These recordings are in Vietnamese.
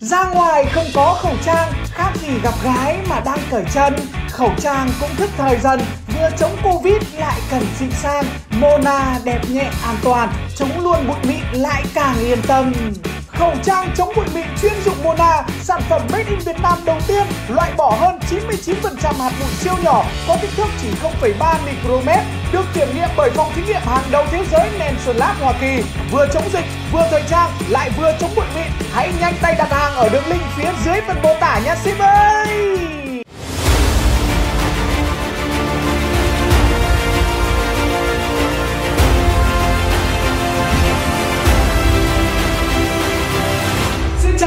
Ra ngoài không có khẩu trang, khác gì gặp gái mà đang cởi chân. Khẩu trang cũng thức thời dần, vừa chống Covid lại cần xịn sang. Mona đẹp nhẹ an toàn, chống luôn bụi mịn lại càng yên tâm. Khẩu trang chống bụi mịn chuyên dụng Mona, sản phẩm made in Việt Nam đầu tiên, loại bỏ hơn 99% hạt bụi siêu nhỏ, có kích thước chỉ 0,3 micromet, được kiểm nghiệm bởi phòng thí nghiệm hàng đầu thế giới Nelson Lab Hoa Kỳ. Vừa chống dịch, vừa thời trang, lại vừa chống bụi mịn. Hãy nhanh tay đặt hàng ở đường link phía dưới phần mô tả nha ship ơi!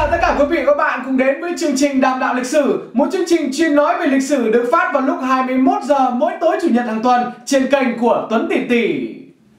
Chào tất cả quý vị và các bạn cùng đến với chương trình Đàm đạo lịch sử, một chương trình chuyên nói về lịch sử được phát vào lúc 21 giờ mỗi tối chủ nhật hàng tuần trên kênh của Tuấn Tỷ Tỷ.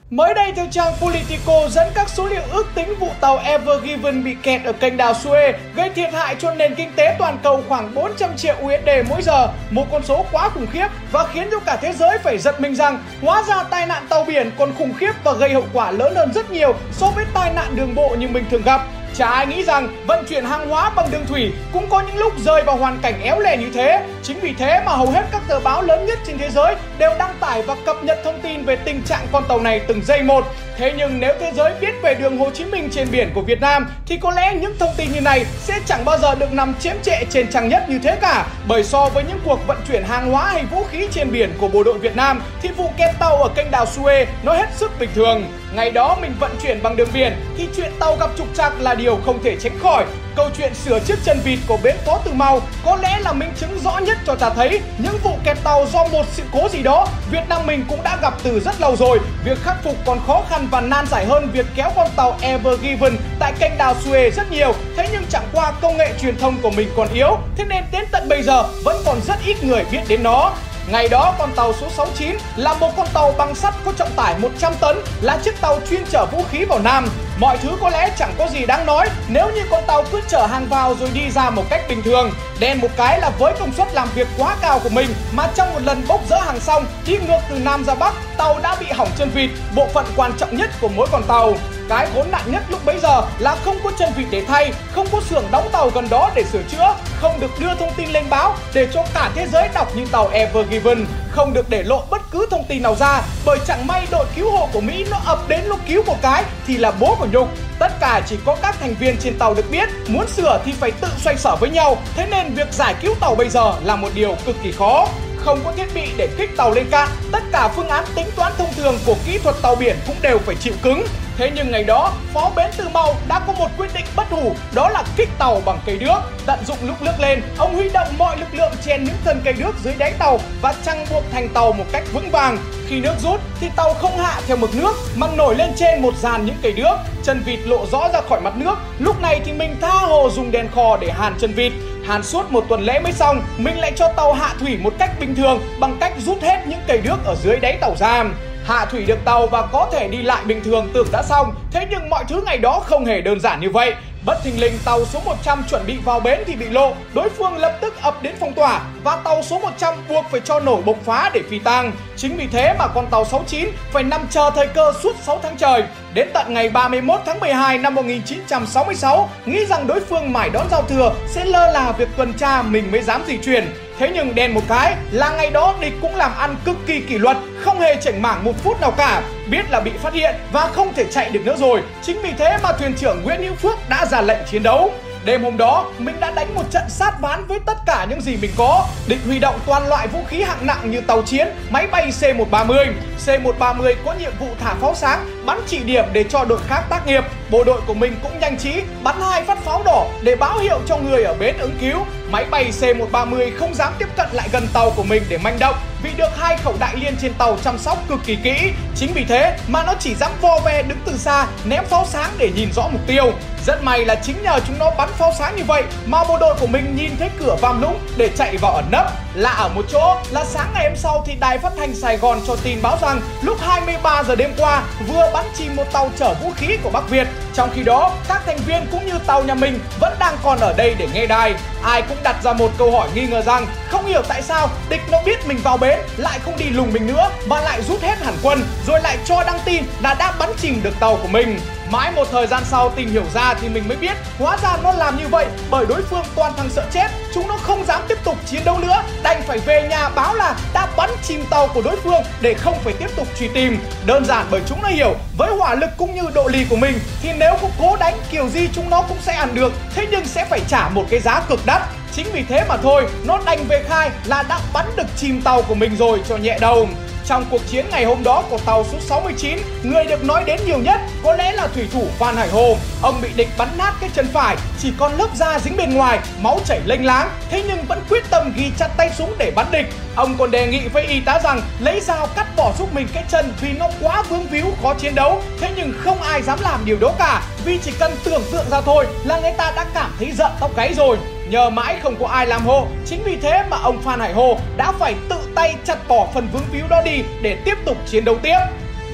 Mới đây theo trang Politico dẫn các số liệu ước tính vụ tàu Ever Given bị kẹt ở kênh đào Suez gây thiệt hại cho nền kinh tế toàn cầu khoảng 400 triệu USD mỗi giờ, một con số quá khủng khiếp và khiến cho cả thế giới phải giật mình rằng hóa ra tai nạn tàu biển còn khủng khiếp và gây hậu quả lớn hơn rất nhiều so với tai nạn đường bộ như mình thường gặp. Chả ai nghĩ rằng vận chuyển hàng hóa bằng đường thủy cũng có những lúc rơi vào hoàn cảnh éo lè như thế. Chính vì thế mà hầu hết các tờ báo lớn nhất trên thế giới đều đăng tải và cập nhật thông tin về tình trạng con tàu này từng giây một. Thế nhưng nếu thế giới biết về đường Hồ Chí Minh trên biển của Việt Nam, thì có lẽ những thông tin như này sẽ chẳng bao giờ được nằm chiếm trệ trên trang nhất như thế cả. Bởi so với những cuộc vận chuyển hàng hóa hay vũ khí trên biển của bộ đội Việt Nam, thì vụ kẹt tàu ở kênh đào Suez nó hết sức bình thường. Ngày đó mình vận chuyển bằng đường biển thì chuyện tàu gặp trục trặc là điều không thể tránh khỏi. Câu chuyện sửa chiếc chân vịt của bến Phó Từ Mau có lẽ là minh chứng rõ nhất cho ta thấy những vụ kẹt tàu do một sự cố gì đó Việt Nam mình cũng đã gặp từ rất lâu rồi. Việc khắc phục còn khó khăn và nan giải hơn việc kéo con tàu Ever Given tại kênh đào Suez rất nhiều. Thế nhưng chẳng qua công nghệ truyền thông của mình còn yếu, thế nên đến tận bây giờ vẫn còn rất ít người biết đến nó. Ngày đó con tàu số 69 là một con tàu bằng sắt có trọng tải 100 tấn là chiếc tàu chuyên chở vũ khí vào Nam. Mọi thứ có lẽ chẳng có gì đáng nói nếu như con tàu cứ chở hàng vào rồi đi ra một cách bình thường. Đen một cái là với công suất làm việc quá cao của mình mà trong một lần bốc dỡ hàng xong đi ngược từ Nam ra Bắc, tàu đã bị hỏng chân vịt, bộ phận quan trọng nhất của mỗi con tàu. Cái khốn nạn nhất lúc bấy giờ là không có chân vịt để thay, không có xưởng đóng tàu gần đó để sửa chữa, không được đưa thông tin lên báo để cho cả thế giới đọc những tàu Ever Given, không được để lộ bất cứ thông tin nào ra bởi chẳng may đội cứu hộ của Mỹ nó ập đến lúc cứu một cái thì là bố của Nhục. Tất cả chỉ có các thành viên trên tàu được biết, muốn sửa thì phải tự xoay sở với nhau, thế nên việc giải cứu tàu bây giờ là một điều cực kỳ khó không có thiết bị để kích tàu lên cạn, tất cả phương án tính toán thông thường của kỹ thuật tàu biển cũng đều phải chịu cứng. Thế nhưng ngày đó, phó bến Từ Mau đã có một quyết định bất hủ, đó là kích tàu bằng cây đước. Tận dụng lúc nước lên, ông huy động mọi lực lượng chen những thân cây đước dưới đáy tàu và trăng buộc thành tàu một cách vững vàng. Khi nước rút thì tàu không hạ theo mực nước mà nổi lên trên một dàn những cây đước, chân vịt lộ rõ ra khỏi mặt nước. Lúc này thì mình tha hồ dùng đèn khò để hàn chân vịt. Hàn suốt một tuần lễ mới xong, mình lại cho tàu hạ thủy một cách bình thường bằng cách rút hết những cây đước ở dưới đáy tàu ra. Hạ thủy được tàu và có thể đi lại bình thường tưởng đã xong, thế nhưng mọi thứ ngày đó không hề đơn giản như vậy. Bất thình lình tàu số 100 chuẩn bị vào bến thì bị lộ, đối phương lập tức ập đến phong tỏa và tàu số 100 buộc phải cho nổ bộc phá để phi tang. Chính vì thế mà con tàu 69 phải nằm chờ thời cơ suốt 6 tháng trời. Đến tận ngày 31 tháng 12 năm 1966, nghĩ rằng đối phương mải đón giao thừa sẽ lơ là việc tuần tra mình mới dám di chuyển. Thế nhưng đen một cái là ngày đó địch cũng làm ăn cực kỳ kỷ luật, không hề chảnh mảng một phút nào cả. Biết là bị phát hiện và không thể chạy được nữa rồi. Chính vì thế mà thuyền trưởng Nguyễn Hữu Phước đã ra lệnh chiến đấu. Đêm hôm đó, mình đã đánh một trận sát ván với tất cả những gì mình có. Địch huy động toàn loại vũ khí hạng nặng như tàu chiến, máy bay C-130. C-130 có nhiệm vụ thả pháo sáng, bắn chỉ điểm để cho đội khác tác nghiệp. Bộ đội của mình cũng nhanh trí bắn hai phát pháo đỏ để báo hiệu cho người ở bến ứng cứu. Máy bay C-130 không dám tiếp cận lại gần tàu của mình để manh động vì được hai khẩu đại liên trên tàu chăm sóc cực kỳ kỹ. Chính vì thế mà nó chỉ dám vo ve đứng từ xa ném pháo sáng để nhìn rõ mục tiêu. Rất may là chính nhờ chúng nó bắn pháo sáng như vậy mà bộ đội của mình nhìn thấy cửa vam lũng để chạy vào ẩn nấp. Lạ ở một chỗ là sáng ngày hôm sau thì đài phát thanh Sài Gòn cho tin báo rằng lúc 23 giờ đêm qua vừa bắn chìm một tàu chở vũ khí của Bắc Việt. Trong khi đó, các thành viên cũng như tàu nhà mình vẫn đang còn ở đây để nghe đài. Ai cũng đặt ra một câu hỏi nghi ngờ rằng không hiểu tại sao địch nó biết mình vào bến, lại không đi lùng mình nữa mà lại rút hết hẳn quân, rồi lại cho đăng tin là đã bắn chìm được tàu của mình. Mãi một thời gian sau tìm hiểu ra thì mình mới biết hóa ra nó làm như vậy bởi đối phương toàn thằng sợ chết. Chúng nó không dám tiếp tục chiến đấu nữa, đành phải về nhà báo là đã bắn chìm tàu của đối phương để không phải tiếp tục truy tìm. Đơn giản bởi chúng nó hiểu với hỏa lực cũng như độ lì của mình thì nếu có cố đánh kiểu gì chúng nó cũng sẽ ăn được, thế nhưng sẽ phải trả một cái giá cực đắt. Chính vì thế mà thôi, nó đành về khai là đã bắn được chìm tàu của mình rồi cho nhẹ đầu. Trong cuộc chiến ngày hôm đó của tàu số 69, người được nói đến nhiều nhất có lẽ là thủy thủ Phan Hải Hồ. Ông bị địch bắn nát cái chân phải, chỉ còn lớp da dính bên ngoài, máu chảy lênh láng, thế nhưng vẫn quyết tâm ghi chặt tay súng để bắn địch. Ông còn đề nghị với y tá rằng lấy dao cắt bỏ giúp mình cái chân vì nó quá vướng víu khó chiến đấu. Thế nhưng không ai dám làm điều đó cả, vì chỉ cần tưởng tượng ra thôi là người ta đã cảm thấy giận tóc gáy rồi. Nhờ mãi không có ai làm hộ, chính vì thế mà ông Phan Hải Hồ đã phải tự tay chặt bỏ phần vướng víu đó đi để tiếp tục chiến đấu tiếp.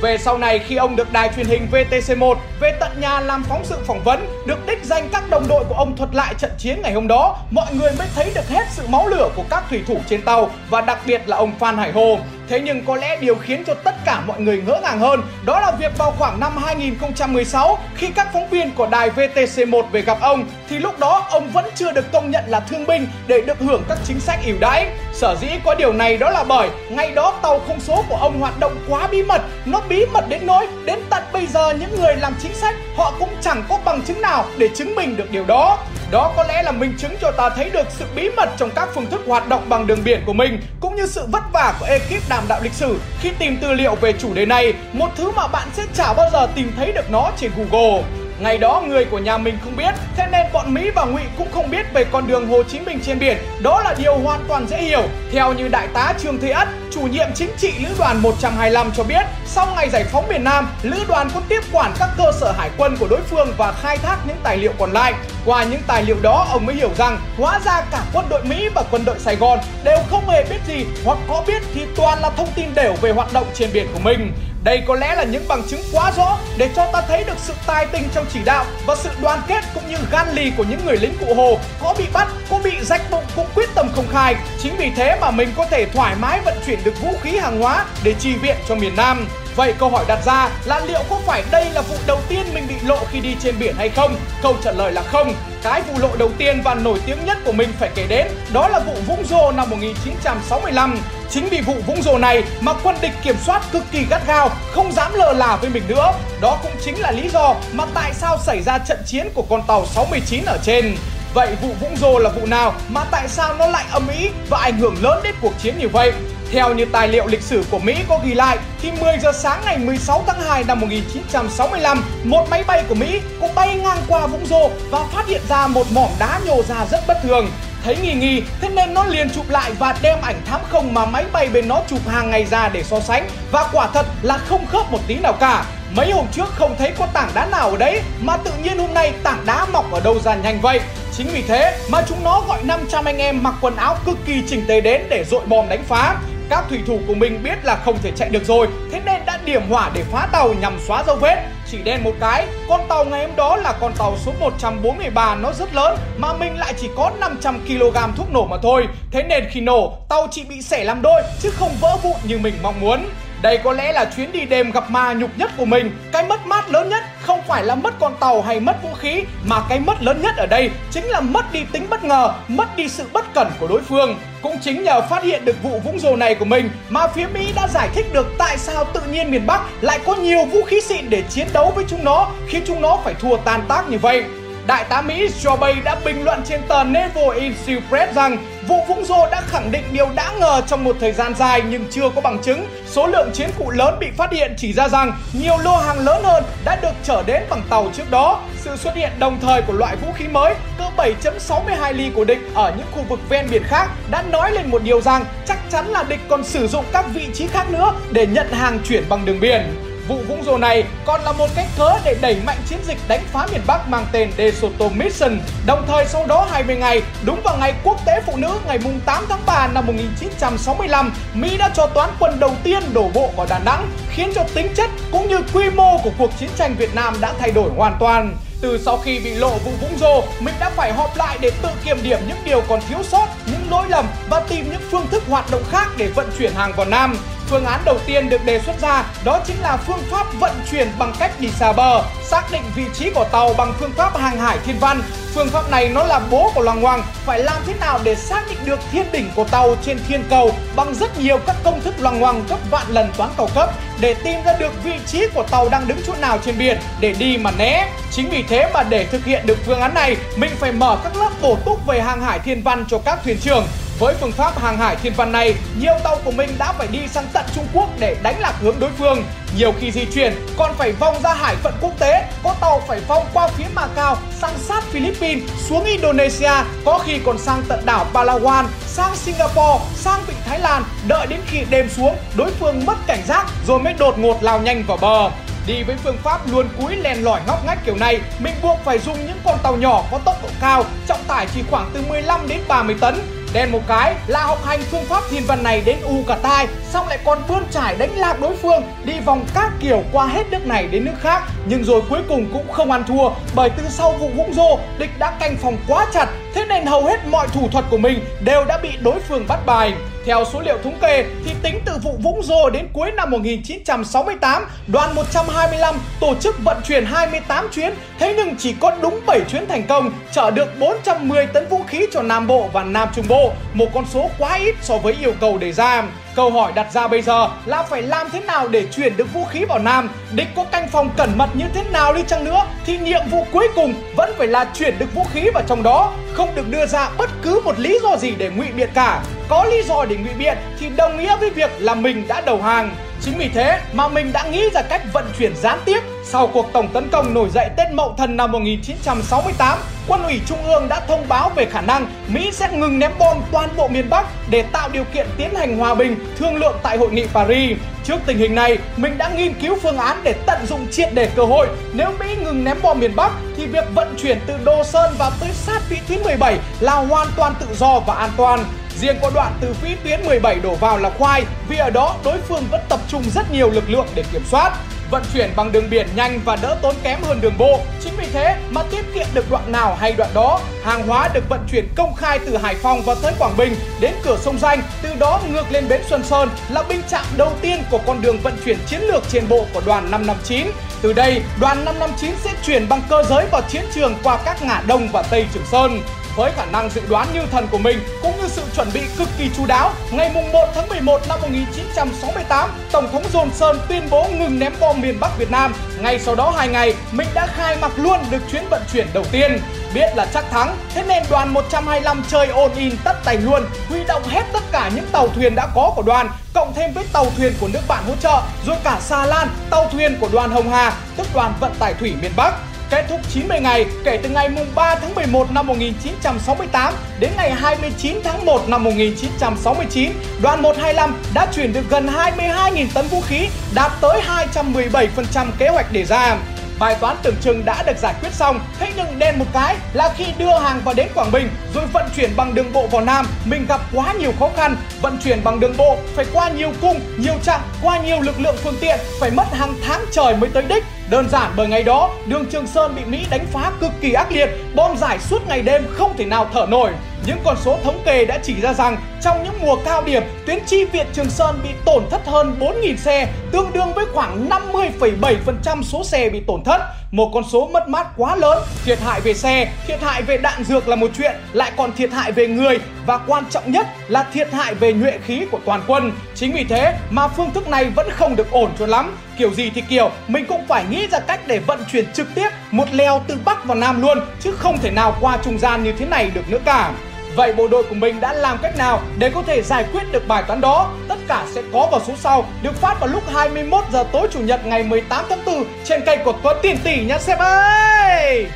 Về sau này khi ông được đài truyền hình VTC1 về tận nhà làm phóng sự phỏng vấn, được đích danh các đồng đội của ông thuật lại trận chiến ngày hôm đó, mọi người mới thấy được hết sự máu lửa của các thủy thủ trên tàu và đặc biệt là ông Phan Hải Hồ. Thế nhưng có lẽ điều khiến cho tất cả mọi người ngỡ ngàng hơn đó là việc vào khoảng năm 2016 khi các phóng viên của đài VTC1 về gặp ông thì lúc đó ông vẫn chưa được công nhận là thương binh để được hưởng các chính sách ưu đãi. Sở dĩ có điều này đó là bởi ngay đó tàu không số của ông hoạt động quá bí mật, nó bí mật đến nỗi đến tận bây giờ những người làm chính sách họ cũng chẳng có bằng chứng nào để chứng minh được điều đó. Đó có lẽ là minh chứng cho ta thấy được sự bí mật trong các phương thức hoạt động bằng đường biển của mình cũng như sự vất vả của ekip đàm đạo lịch sử khi tìm tư liệu về chủ đề này, một thứ mà bạn sẽ chả bao giờ tìm thấy được nó trên Google. Ngày đó người của nhà mình không biết, thế nên bọn Mỹ và Ngụy cũng không biết về con đường Hồ Chí Minh trên biển. Đó là điều hoàn toàn dễ hiểu. Theo như đại tá Trương Thế Ất, chủ nhiệm chính trị lữ đoàn 125 cho biết, sau ngày giải phóng miền Nam, lữ đoàn có tiếp quản các cơ sở hải quân của đối phương và khai thác những tài liệu còn lại. Qua những tài liệu đó, ông mới hiểu rằng hóa ra cả quân đội Mỹ và quân đội Sài Gòn đều không hề biết gì hoặc có biết thì toàn là thông tin đều về hoạt động trên biển của mình. Đây có lẽ là những bằng chứng quá rõ để cho ta thấy được sự tài tình trong chỉ đạo và sự đoàn kết cũng như gan lì của những người lính cụ Hồ có bị bắt, có bị rách bụng cũng quyết tâm không khai. Chính vì thế mà mình có thể thoải mái vận chuyển được vũ khí hàng hóa để trì viện cho miền Nam. Vậy câu hỏi đặt ra là liệu có phải đây là vụ đầu tiên mình bị lộ khi đi trên biển hay không? Câu trả lời là không. Cái vụ lộ đầu tiên và nổi tiếng nhất của mình phải kể đến đó là vụ Vũng Rô năm 1965. Chính vì vụ Vũng Rô này mà quân địch kiểm soát cực kỳ gắt gao, không dám lờ là với mình nữa. Đó cũng chính là lý do mà tại sao xảy ra trận chiến của con tàu 69 ở trên. Vậy vụ Vũng Rô là vụ nào mà tại sao nó lại âm ỉ và ảnh hưởng lớn đến cuộc chiến như vậy? Theo như tài liệu lịch sử của Mỹ có ghi lại, thì 10 giờ sáng ngày 16 tháng 2 năm 1965, một máy bay của Mỹ cũng bay ngang qua Vũng Rô và phát hiện ra một mỏm đá nhô ra rất bất thường. Thấy nghi nghi, thế nên nó liền chụp lại và đem ảnh thám không mà máy bay bên nó chụp hàng ngày ra để so sánh và quả thật là không khớp một tí nào cả. Mấy hôm trước không thấy có tảng đá nào ở đấy mà tự nhiên hôm nay tảng đá mọc ở đâu ra nhanh vậy. Chính vì thế mà chúng nó gọi 500 anh em mặc quần áo cực kỳ chỉnh tề đến để dội bom đánh phá. Các thủy thủ của mình biết là không thể chạy được rồi, thế nên đã điểm hỏa để phá tàu nhằm xóa dấu vết. Chỉ đen một cái, con tàu ngày hôm đó là con tàu số 143 nó rất lớn mà mình lại chỉ có 500 kg thuốc nổ mà thôi. Thế nên khi nổ, tàu chỉ bị xẻ làm đôi chứ không vỡ vụn như mình mong muốn. Đây có lẽ là chuyến đi đêm gặp ma nhục nhất của mình. Cái mất mát lớn nhất không phải là mất con tàu hay mất vũ khí, mà cái mất lớn nhất ở đây chính là mất đi tính bất ngờ, mất đi sự bất cẩn của đối phương. Cũng chính nhờ phát hiện được vụ vũng rồ này của mình mà phía Mỹ đã giải thích được tại sao tự nhiên miền Bắc lại có nhiều vũ khí xịn để chiến đấu với chúng nó, khiến chúng nó phải thua tan tác như vậy. Đại tá Mỹ Joe Bay đã bình luận trên tờ Naval Insight rằng vụ Vũng Rô đã khẳng định điều đã ngờ trong một thời gian dài nhưng chưa có bằng chứng. Số lượng chiến cụ lớn bị phát hiện chỉ ra rằng nhiều lô hàng lớn hơn đã được trở đến bằng tàu trước đó. Sự xuất hiện đồng thời của loại vũ khí mới cỡ 7.62 ly của địch ở những khu vực ven biển khác đã nói lên một điều rằng chắc chắn là địch còn sử dụng các vị trí khác nữa để nhận hàng chuyển bằng đường biển. Vụ Vũng Rô này còn là một cách cớ để đẩy mạnh chiến dịch đánh phá miền Bắc mang tên DeSoto Mission. Đồng thời sau đó 20 ngày, đúng vào ngày Quốc tế Phụ nữ ngày 8 tháng 3 năm 1965, Mỹ đã cho toán quân đầu tiên đổ bộ vào Đà Nẵng, khiến cho tính chất cũng như quy mô của cuộc chiến tranh Việt Nam đã thay đổi hoàn toàn. Từ sau khi bị lộ vụ Vũng Rô, mình đã phải họp lại để tự kiểm điểm những điều còn thiếu sót, những lỗi lầm và tìm những phương thức hoạt động khác để vận chuyển hàng vào Nam. Phương án đầu tiên được đề xuất ra đó chính là phương pháp vận chuyển bằng cách đi xa bờ, xác định vị trí của tàu bằng phương pháp hàng hải thiên văn. Phương pháp này nó là bố của Loàng Hoàng, phải làm thế nào để xác định được thiên đỉnh của tàu trên thiên cầu bằng rất nhiều các công thức loàng hoàng gấp vạn lần toán cầu cấp để tìm ra được vị trí của tàu đang đứng chỗ nào trên biển để đi mà né. Chính vì thế mà để thực hiện được phương án này, mình phải mở các lớp bổ túc về hàng hải thiên văn cho các thuyền trưởng với phương pháp hàng hải thiên văn này, nhiều tàu của mình đã phải đi sang tận Trung Quốc để đánh lạc hướng đối phương. Nhiều khi di chuyển còn phải vòng ra hải phận quốc tế, có tàu phải vòng qua phía Macau, sang sát Philippines, xuống Indonesia, có khi còn sang tận đảo Palawan, sang Singapore, sang vịnh Thái Lan, đợi đến khi đêm xuống, đối phương mất cảnh giác rồi mới đột ngột lao nhanh vào bờ. Đi với phương pháp luồn cúi len lỏi ngóc ngách kiểu này, mình buộc phải dùng những con tàu nhỏ có tốc độ cao, trọng tải chỉ khoảng từ 15 đến 30 tấn Đen một cái là học hành phương pháp thiên văn này đến u cả tai, Xong lại còn bươn trải đánh lạc đối phương, Đi vòng các kiểu qua hết nước này đến nước khác. Nhưng rồi cuối cùng cũng không ăn thua, Bởi từ sau vụ Vũng Rô, Địch đã canh phòng quá chặt, Thế nên hầu hết mọi thủ thuật của mình đều đã bị đối phương bắt bài theo số liệu thống kê thì tính từ vụ Vũng Rô đến cuối năm 1968, đoàn 125 tổ chức vận chuyển 28 chuyến, thế nhưng chỉ có đúng 7 chuyến thành công, chở được 410 tấn vũ khí cho Nam Bộ và Nam Trung Bộ, một con số quá ít so với yêu cầu đề ra. Câu hỏi đặt ra bây giờ là phải làm thế nào để chuyển được vũ khí vào Nam? Địch có canh phòng cẩn mật như thế nào đi chăng nữa thì nhiệm vụ cuối cùng vẫn phải là chuyển được vũ khí vào trong đó, không được đưa ra bất cứ một lý do gì để ngụy biện cả. Có lý do để ngụy biện thì đồng nghĩa với việc là mình đã đầu hàng. Chính vì thế mà mình đã nghĩ ra cách vận chuyển gián tiếp sau cuộc tổng tấn công nổi dậy Tết Mậu Thân năm 1968, quân ủy Trung ương đã thông báo về khả năng Mỹ sẽ ngừng ném bom toàn bộ miền Bắc để tạo điều kiện tiến hành hòa bình, thương lượng tại hội nghị Paris. Trước tình hình này, mình đã nghiên cứu phương án để tận dụng triệt để cơ hội. Nếu Mỹ ngừng ném bom miền Bắc thì việc vận chuyển từ Đồ Sơn vào tới sát vĩ tuyến 17 là hoàn toàn tự do và an toàn. Riêng có đoạn từ vĩ tuyến 17 đổ vào là khoai vì ở đó đối phương vẫn tập trung rất nhiều lực lượng để kiểm soát. Vận chuyển bằng đường biển nhanh và đỡ tốn kém hơn đường bộ. Chính vì thế mà tiết kiệm được đoạn nào hay đoạn đó. Hàng hóa được vận chuyển công khai từ Hải Phòng và tới Quảng Bình đến cửa sông Danh, từ đó ngược lên bến Xuân Sơn là binh trạm đầu tiên của con đường vận chuyển chiến lược trên bộ của đoàn 559. Từ đây, đoàn 559 sẽ chuyển bằng cơ giới vào chiến trường qua các ngã Đông và Tây Trường Sơn. Với khả năng dự đoán như thần của mình cũng như sự chuẩn bị cực kỳ chú đáo, ngày mùng 1 tháng 11 năm 1968, Tổng thống Johnson Sơn tuyên bố ngừng ném bom miền Bắc Việt Nam. Ngay sau đó 2 ngày, mình đã khai mạc luôn được chuyến vận chuyển đầu tiên. Biết là chắc thắng, thế nên đoàn 125 chơi ôn in tất tay luôn, huy động hết tất cả những tàu thuyền đã có của đoàn, cộng thêm với tàu thuyền của nước bạn hỗ trợ, rồi cả xà lan, tàu thuyền của đoàn Hồng Hà, tức đoàn vận tải thủy miền Bắc kết thúc 90 ngày kể từ ngày mùng 3 tháng 11 năm 1968 đến ngày 29 tháng 1 năm 1969, đoàn 125 đã chuyển được gần 22.000 tấn vũ khí, đạt tới 217% kế hoạch đề ra. Bài toán tưởng chừng đã được giải quyết xong, thế nhưng đen một cái là khi đưa hàng vào đến Quảng Bình rồi vận chuyển bằng đường bộ vào Nam, mình gặp quá nhiều khó khăn. Vận chuyển bằng đường bộ phải qua nhiều cung, nhiều chặng, qua nhiều lực lượng phương tiện, phải mất hàng tháng trời mới tới đích. Đơn giản bởi ngày đó, đường Trường Sơn bị Mỹ đánh phá cực kỳ ác liệt, bom giải suốt ngày đêm không thể nào thở nổi. Những con số thống kê đã chỉ ra rằng trong những mùa cao điểm, tuyến chi viện Trường Sơn bị tổn thất hơn 4.000 xe, tương đương với khoảng 50,7% số xe bị tổn thất. Một con số mất mát quá lớn, thiệt hại về xe, thiệt hại về đạn dược là một chuyện, lại còn thiệt hại về người và quan trọng nhất là thiệt hại về nhuệ khí của toàn quân. Chính vì thế mà phương thức này vẫn không được ổn cho lắm. Kiểu gì thì kiểu, mình cũng phải nghĩ ra cách để vận chuyển trực tiếp một leo từ Bắc vào Nam luôn, chứ không thể nào qua trung gian như thế này được nữa cả. Vậy bộ đội của mình đã làm cách nào để có thể giải quyết được bài toán đó? Tất cả sẽ có vào số sau, được phát vào lúc 21 giờ tối chủ nhật ngày 18 tháng 4 trên kênh của Tuấn Tiền Tỷ nha sếp ơi!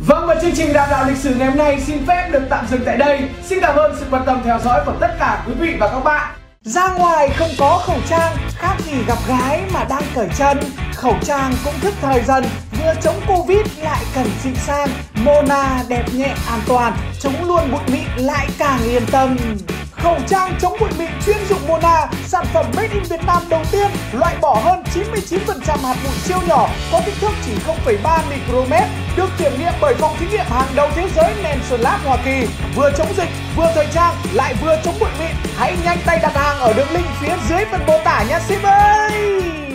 Vâng và chương trình đào đạo lịch sử ngày hôm nay xin phép được tạm dừng tại đây. Xin cảm ơn sự quan tâm theo dõi của tất cả quý vị và các bạn. Ra ngoài không có khẩu trang, khác gì gặp gái mà đang cởi chân. Khẩu trang cũng thức thời dần, vừa chống Covid lại cần xịn sang. Mona đẹp nhẹ an toàn, chống luôn bụi mịn lại càng yên tâm. Khẩu trang chống bụi mịn chuyên dụng Mona, sản phẩm made in Việt Nam đầu tiên loại bỏ hơn 99% hạt bụi siêu nhỏ có kích thước chỉ 0,3 micromet, được kiểm nghiệm bởi phòng thí nghiệm hàng đầu thế giới Nelson Lab Hoa Kỳ. Vừa chống dịch, vừa thời trang, lại vừa chống bụi mịn. Hãy nhanh tay đặt hàng ở đường link phía dưới phần mô tả nhé ship ơi!